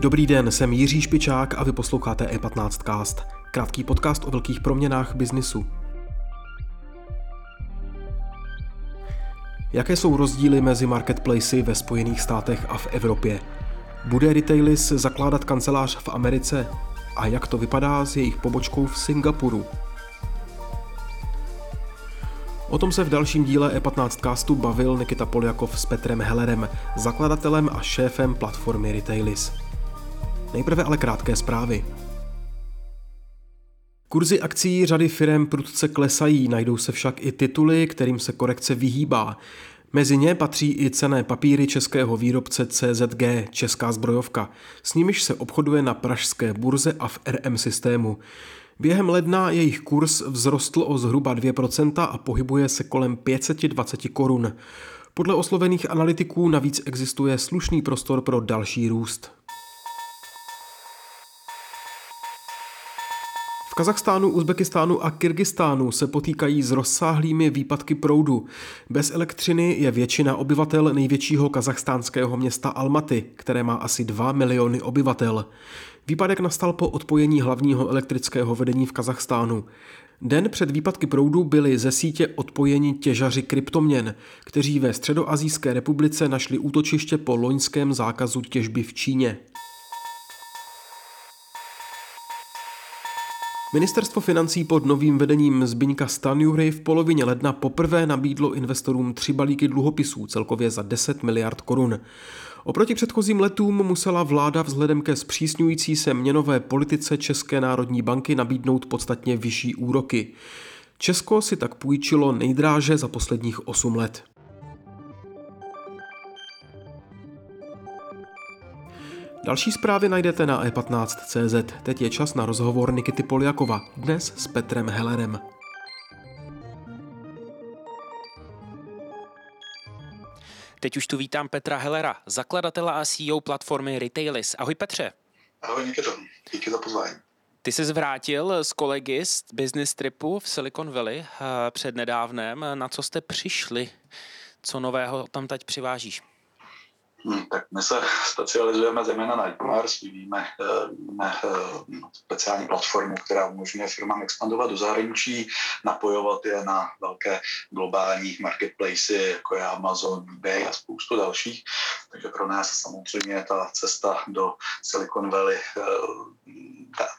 Dobrý den, jsem Jiří Špičák a vy posloucháte E15cast, krátký podcast o velkých proměnách biznisu. Jaké jsou rozdíly mezi marketplacy ve Spojených státech a v Evropě? Bude Retailis zakládat kancelář v Americe? A jak to vypadá s jejich pobočkou v Singapuru? O tom se v dalším díle E15 castu bavil Nikita Poljakov s Petrem Hellerem, zakladatelem a šéfem platformy Retailis. Nejprve ale krátké zprávy. Kurzy akcí řady firm prudce klesají, najdou se však i tituly, kterým se korekce vyhýbá. Mezi ně patří i cené papíry českého výrobce CZG, Česká zbrojovka. S nimiž se obchoduje na pražské burze a v RM systému. Během ledna jejich kurz vzrostl o zhruba 2% a pohybuje se kolem 520 korun. Podle oslovených analytiků navíc existuje slušný prostor pro další růst. Kazachstánu, Uzbekistánu a Kyrgyzstánu se potýkají s rozsáhlými výpadky proudu. Bez elektřiny je většina obyvatel největšího kazachstánského města Almaty, které má asi 2 miliony obyvatel. Výpadek nastal po odpojení hlavního elektrického vedení v Kazachstánu. Den před výpadky proudu byli ze sítě odpojeni těžaři kryptoměn, kteří ve Středoazijské republice našli útočiště po loňském zákazu těžby v Číně. Ministerstvo financí pod novým vedením Zbyňka Stanjury v polovině ledna poprvé nabídlo investorům tři balíky dluhopisů celkově za 10 miliard korun. Oproti předchozím letům musela vláda vzhledem ke zpřísňující se měnové politice České národní banky nabídnout podstatně vyšší úroky. Česko si tak půjčilo nejdráže za posledních 8 let. Další zprávy najdete na e15.cz. Teď je čas na rozhovor Nikity Poljakova, dnes s Petrem Hellerem. Teď už tu vítám Petra Hellera, zakladatele a CEO platformy Retailis. Ahoj Petře. Ahoj Nikito, díky za pozvání. Ty jsi zvrátil s kolegy z business tripu v Silicon Valley eh, před nedávnem. Na co jste přišli? Co nového tam teď přivážíš? Hmm, tak my se specializujeme zejména na e-commerce, vyvíjíme uh, speciální platformu, která umožňuje firmám expandovat do zahraničí, napojovat je na velké globální marketplace, jako je Amazon, eBay a spoustu dalších. Takže pro nás samozřejmě ta cesta do Silicon Valley uh,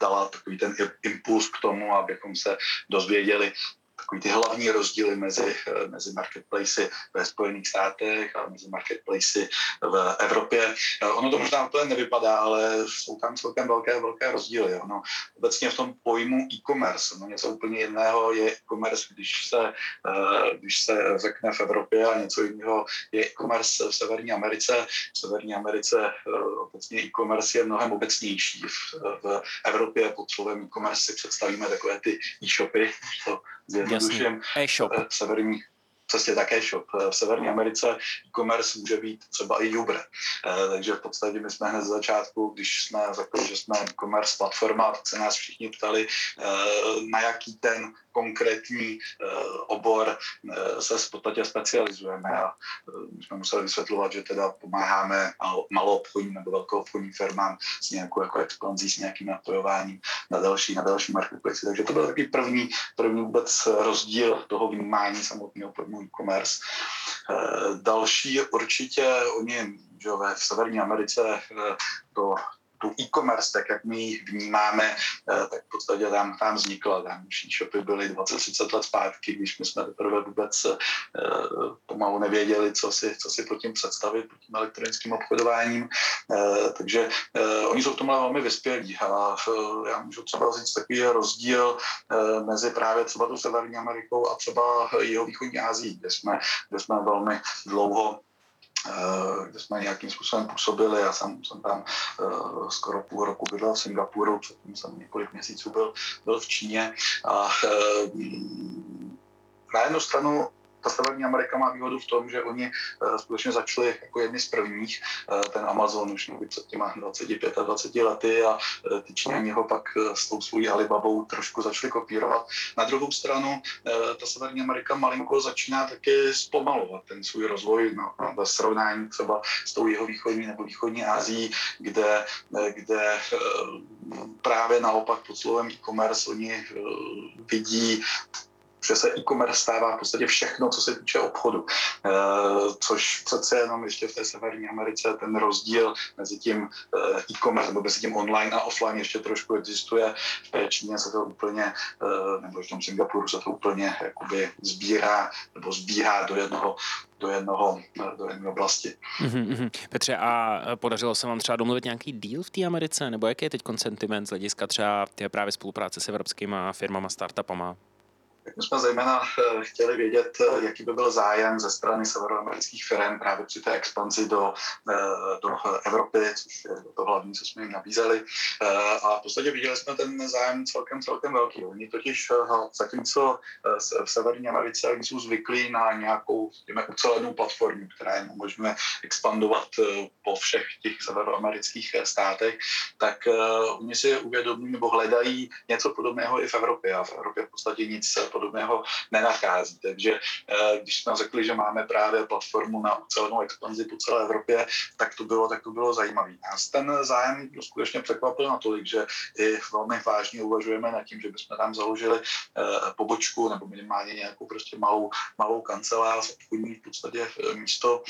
dala takový ten impuls k tomu, abychom se dozvěděli, takový ty hlavní rozdíly mezi, eh, mezi marketplacy ve Spojených státech a mezi marketplacy v Evropě. Eh, ono to možná úplně nevypadá, ale jsou tam celkem velké, velké rozdíly. Ono obecně v tom pojmu e-commerce, no něco úplně jiného je e-commerce, když se, eh, když se řekne v Evropě a něco jiného je e-commerce v Severní Americe. V Severní Americe obecně e-commerce je mnohem obecnější. V, v Evropě pod slovem e-commerce si představíme takové ty e-shopy, to zjednoduším, e-shop. Eh, severní, přesně také e-shop. Eh, v Severní Americe e-commerce může být třeba i Uber. Eh, takže v podstatě my jsme hned z začátku, když jsme řekli, že jsme e-commerce platforma, tak se nás všichni ptali, na jaký ten konkrétní obor se v podstatě specializujeme a my jsme museli vysvětlovat, že teda pomáháme malou obchodním nebo velkou obchodním firmám s nějakou jako expanzí, s nějakým napojováním na další, na další marketplace. Takže to byl takový první, první vůbec rozdíl toho vnímání samotného e-commerce. Další určitě oni že v Severní Americe to tu e-commerce, tak jak my ji vnímáme, eh, tak v podstatě tam, tam vznikla. Tam už e-shopy byly 20-30 let zpátky, když my jsme teprve vůbec uh, pomalu nevěděli, co si, co si pod tím představit, pod tím elektronickým obchodováním. Uh, takže oni jsou v tomhle velmi vyspělí. A já můžu třeba říct takový rozdíl mezi právě třeba tu Severní Amerikou a třeba jeho východní Asií, kde jsme, kde jsme velmi dlouho Eh, kde jsme nějakým způsobem působili. Já jsem, jsem tam uh, skoro půl roku bydlel v Singapuru, předtím jsem několik měsíců byl, byl v Číně. A uh, na jednu stranu ta Severní Amerika má výhodu v tom, že oni uh, skutečně začali jako jedni z prvních, uh, ten Amazon už mluví před těma 25 a 20 lety a uh, ty Číňani ho pak s tou svojí Alibabou trošku začali kopírovat. Na druhou stranu ta Severní Amerika malinko začíná taky zpomalovat ten svůj rozvoj no, ve srovnání třeba s tou jeho východní nebo východní Asií, kde, kde právě naopak pod slovem e-commerce oni vidí že se e-commerce stává v podstatě všechno, co se týče obchodu. E, což přece jenom ještě v té Severní Americe ten rozdíl mezi tím eh, e-commerce nebo mezi tím online a offline ještě trošku existuje. V té Číně se to úplně, e, nebo v tom Singapuru se to úplně jakoby sbírá nebo sbírá do jednoho do jednoho, do jedné oblasti. Mm-hmm. Petře, a podařilo se vám třeba domluvit nějaký deal v té Americe, nebo jaký je teď sentiment z hlediska třeba právě spolupráce s evropskými firmama, startupama? My jsme zejména eh, chtěli vědět, eh, jaký by byl zájem ze strany severoamerických firm právě při té expanzi do, eh, do Evropy, což je to hlavní, co jsme jim nabízeli. A v podstatě viděli jsme ten zájem celkem, celkem velký. Oni totiž, zatímco v Severní Americe oni jsou zvyklí na nějakou těme, ucelenou platformu, která jim umožňuje expandovat po všech těch severoamerických státech, tak oni si uvědomí nebo hledají něco podobného i v Evropě. A v Evropě v podstatě nic nenachází. Takže eh, když jsme řekli, že máme právě platformu na ucelenou expanzi po celé Evropě, tak to bylo, tak to bylo zajímavé. Nás ten zájem skutečně překvapil natolik, že i velmi vážně uvažujeme nad tím, že bychom tam založili eh, pobočku nebo minimálně nějakou prostě malou, malou kancelář, obchodní v podstatě eh, místo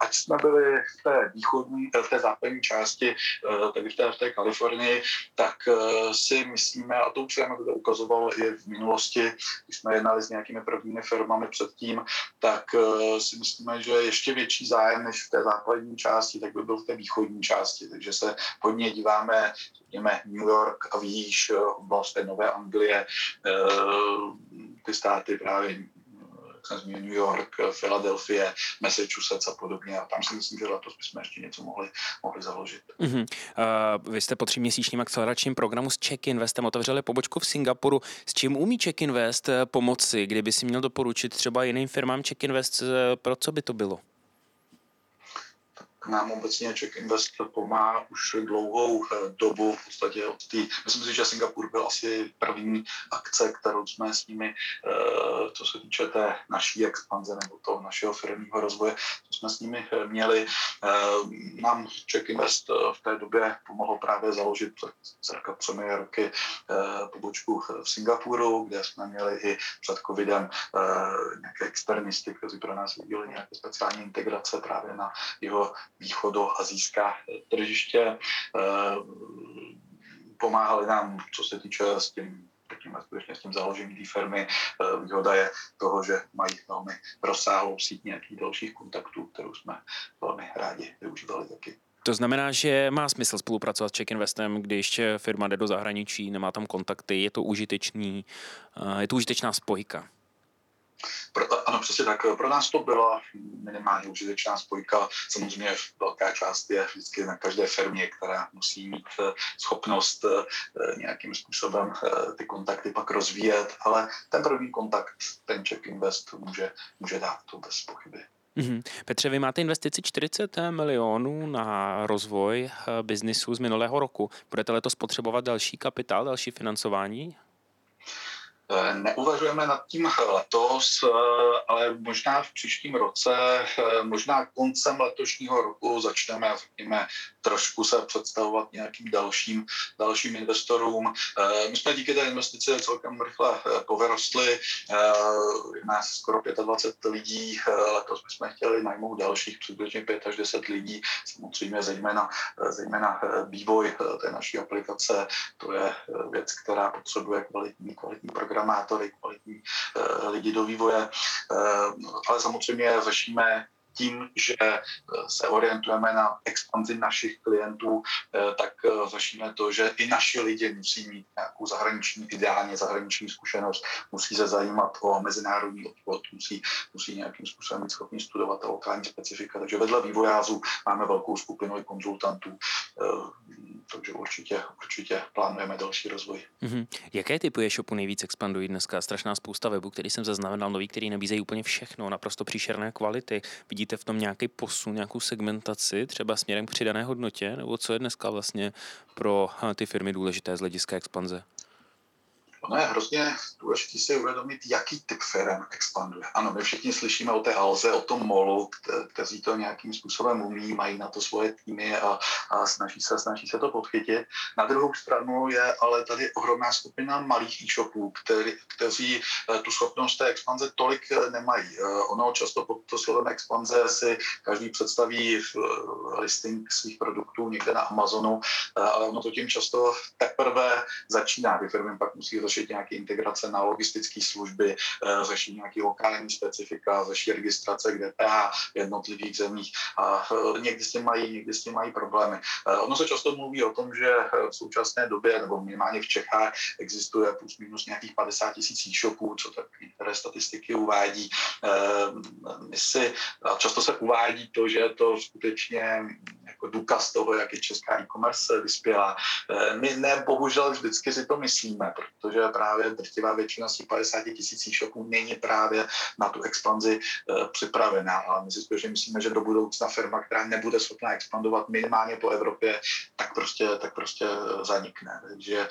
ať jsme byli v té východní, v té západní části, eh, tedy v té, v té Kalifornii, tak eh, si myslíme, a to už se to ukazovalo i v minulosti, když jsme jednali s nějakými prvními firmami předtím, tak eh, si myslíme, že ještě větší zájem než v té západní části, tak by byl v té východní části. Takže se hodně díváme, řekněme, New York a výš, oblast té Nové Anglie, ty státy právě New York, Philadelphia, Massachusetts a podobně. A tam si myslím, že letos bychom ještě něco mohli, mohli založit. Mm-hmm. Uh, vy jste po tříměsíčním akceleračním programu s Check Investem otevřeli pobočku v Singapuru. S čím umí Check Invest eh, pomoci? Kdyby si měl doporučit třeba jiným firmám Check Invest, eh, pro co by to bylo? Nám obecně Czech Invest pomáhá už dlouhou eh, dobu, v podstatě od té, myslím si, že Singapur byl asi první akce, kterou jsme s nimi, eh, co se týče té naší expanze nebo toho našeho firmního rozvoje, co jsme s nimi eh, měli. Nám Czech Invest v té době pomohlo právě založit cirka třemi roky pobočku v Singapuru, kde jsme měli i před covidem nějaké externisty, kteří pro nás viděli nějaké speciální integrace právě na jeho východoazijská tržiště. Eh, pomáhali nám, co se týče s tím řekněme, skutečně s tím založením té firmy. Eh, výhoda je toho, že mají velmi rozsáhlou síť nějakých dalších kontaktů, kterou jsme velmi rádi využívali taky. To znamená, že má smysl spolupracovat s Check Investem, když firma jde do zahraničí, nemá tam kontakty, je to užitečný, eh, je to užitečná spojka. Pro, ano, přesně tak. Pro nás to byla minimálně užitečná spojka. Samozřejmě velká část je vždycky na každé firmě, která musí mít eh, schopnost eh, nějakým způsobem eh, ty kontakty pak rozvíjet, ale ten první kontakt ten Check Invest může, může dát to bez pochyby. Mm-hmm. Petře, vy máte investici 40 milionů na rozvoj biznisu z minulého roku. Budete letos potřebovat další kapitál, další financování? Eh, neuvažujeme nad tím letos, eh, ale možná v příštím roce, eh, možná koncem letošního roku začneme, řekněme, trošku se představovat nějakým dalším, dalším investorům. My jsme díky té investici celkem rychle povyrostli, nás skoro 25 lidí, letos bychom chtěli najmout dalších přibližně 5 až 10 lidí, samozřejmě zejména, zejména vývoj té naší aplikace, to je věc, která potřebuje kvalitní, kvalitní program programátory, kvalitní uh, lidi do vývoje, uh, ale samozřejmě řešíme tím, že se orientujeme na expanzi našich klientů, tak zašíme to, že i naši lidi musí mít nějakou zahraniční, ideálně zahraniční zkušenost, musí se zajímat o mezinárodní obchod, musí, musí nějakým způsobem být schopni studovat a lokální specifika. Takže vedle vývojářů máme velkou skupinu i konzultantů, takže určitě, určitě plánujeme další rozvoj. Mm-hmm. Jaké typy e-shopu nejvíc expandují dneska? Strašná spousta webů, který jsem zaznamenal, nový, který nabízejí úplně všechno, naprosto příšerné kvality. Vidíte v tom nějaký posun, nějakou segmentaci, třeba směrem k přidané hodnotě, nebo co je dneska vlastně pro eh, ty firmy důležité z hlediska expanze? Ono je hrozně důležité si uvědomit, jaký typ firm expanduje. Ano, my všichni slyšíme o té Alze, o tom molu, kteří to nějakým způsobem umí, mají na to svoje týmy a, a snaží, se, snaží se to podchytit. Na druhou stranu je ale tady ohromná skupina malých e-shopů, který, kteří eh, tu schopnost té expanze tolik eh, nemají. Eh, ono často pod to slovem expanze si každý představí listing svých produktů někde na Amazonu, ale ono to tím často teprve začíná. Ty firmy pak musí řešit nějaké integrace na logistické služby, eh, řešit nějaké lokální specifika, řešit registrace k DPH v jednotlivých zemích a eh, někdy s tím mají, někdy s tím mají problémy. Eh, ono se často mluví o tom, že v současné době, nebo minimálně v Čechách, existuje plus minus nějakých 50 tisíc e-shopů, co tak některé statistiky uvádí. My si, často se uvádí to, že je to skutečně jako důkaz toho, jak je česká e-commerce vyspělá. My ne, bohužel vždycky si to myslíme, protože že právě drtivá většina z těch 50 tisíc shopů není právě na tu expanzi e, připravená. A my si skutečně myslíme, že do budoucna firma, která nebude schopná expandovat minimálně po Evropě, tak prostě, tak prostě zanikne. Takže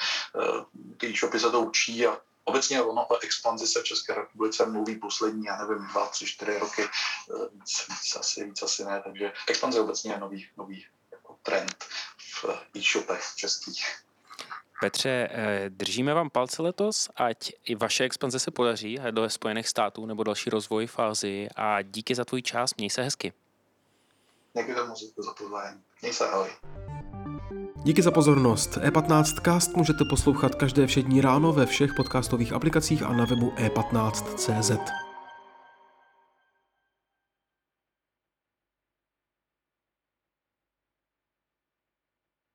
ty e-shopy se to učí a Obecně ono o expanzi se v České republice mluví poslední, já nevím, dva, tři, čtyři roky, víc, víc asi, víc asi ne, takže expanze obecně je nový, nový jako trend v e-shopech českých. Petře, eh, držíme vám palce letos, ať i vaše expanze se podaří do Spojených států nebo další rozvoj fázi a díky za tvůj čas, měj se hezky. Děkuji za pozvání. Měj se, ahoj. Díky za pozornost. E15 Cast můžete poslouchat každé všední ráno ve všech podcastových aplikacích a na webu e15.cz.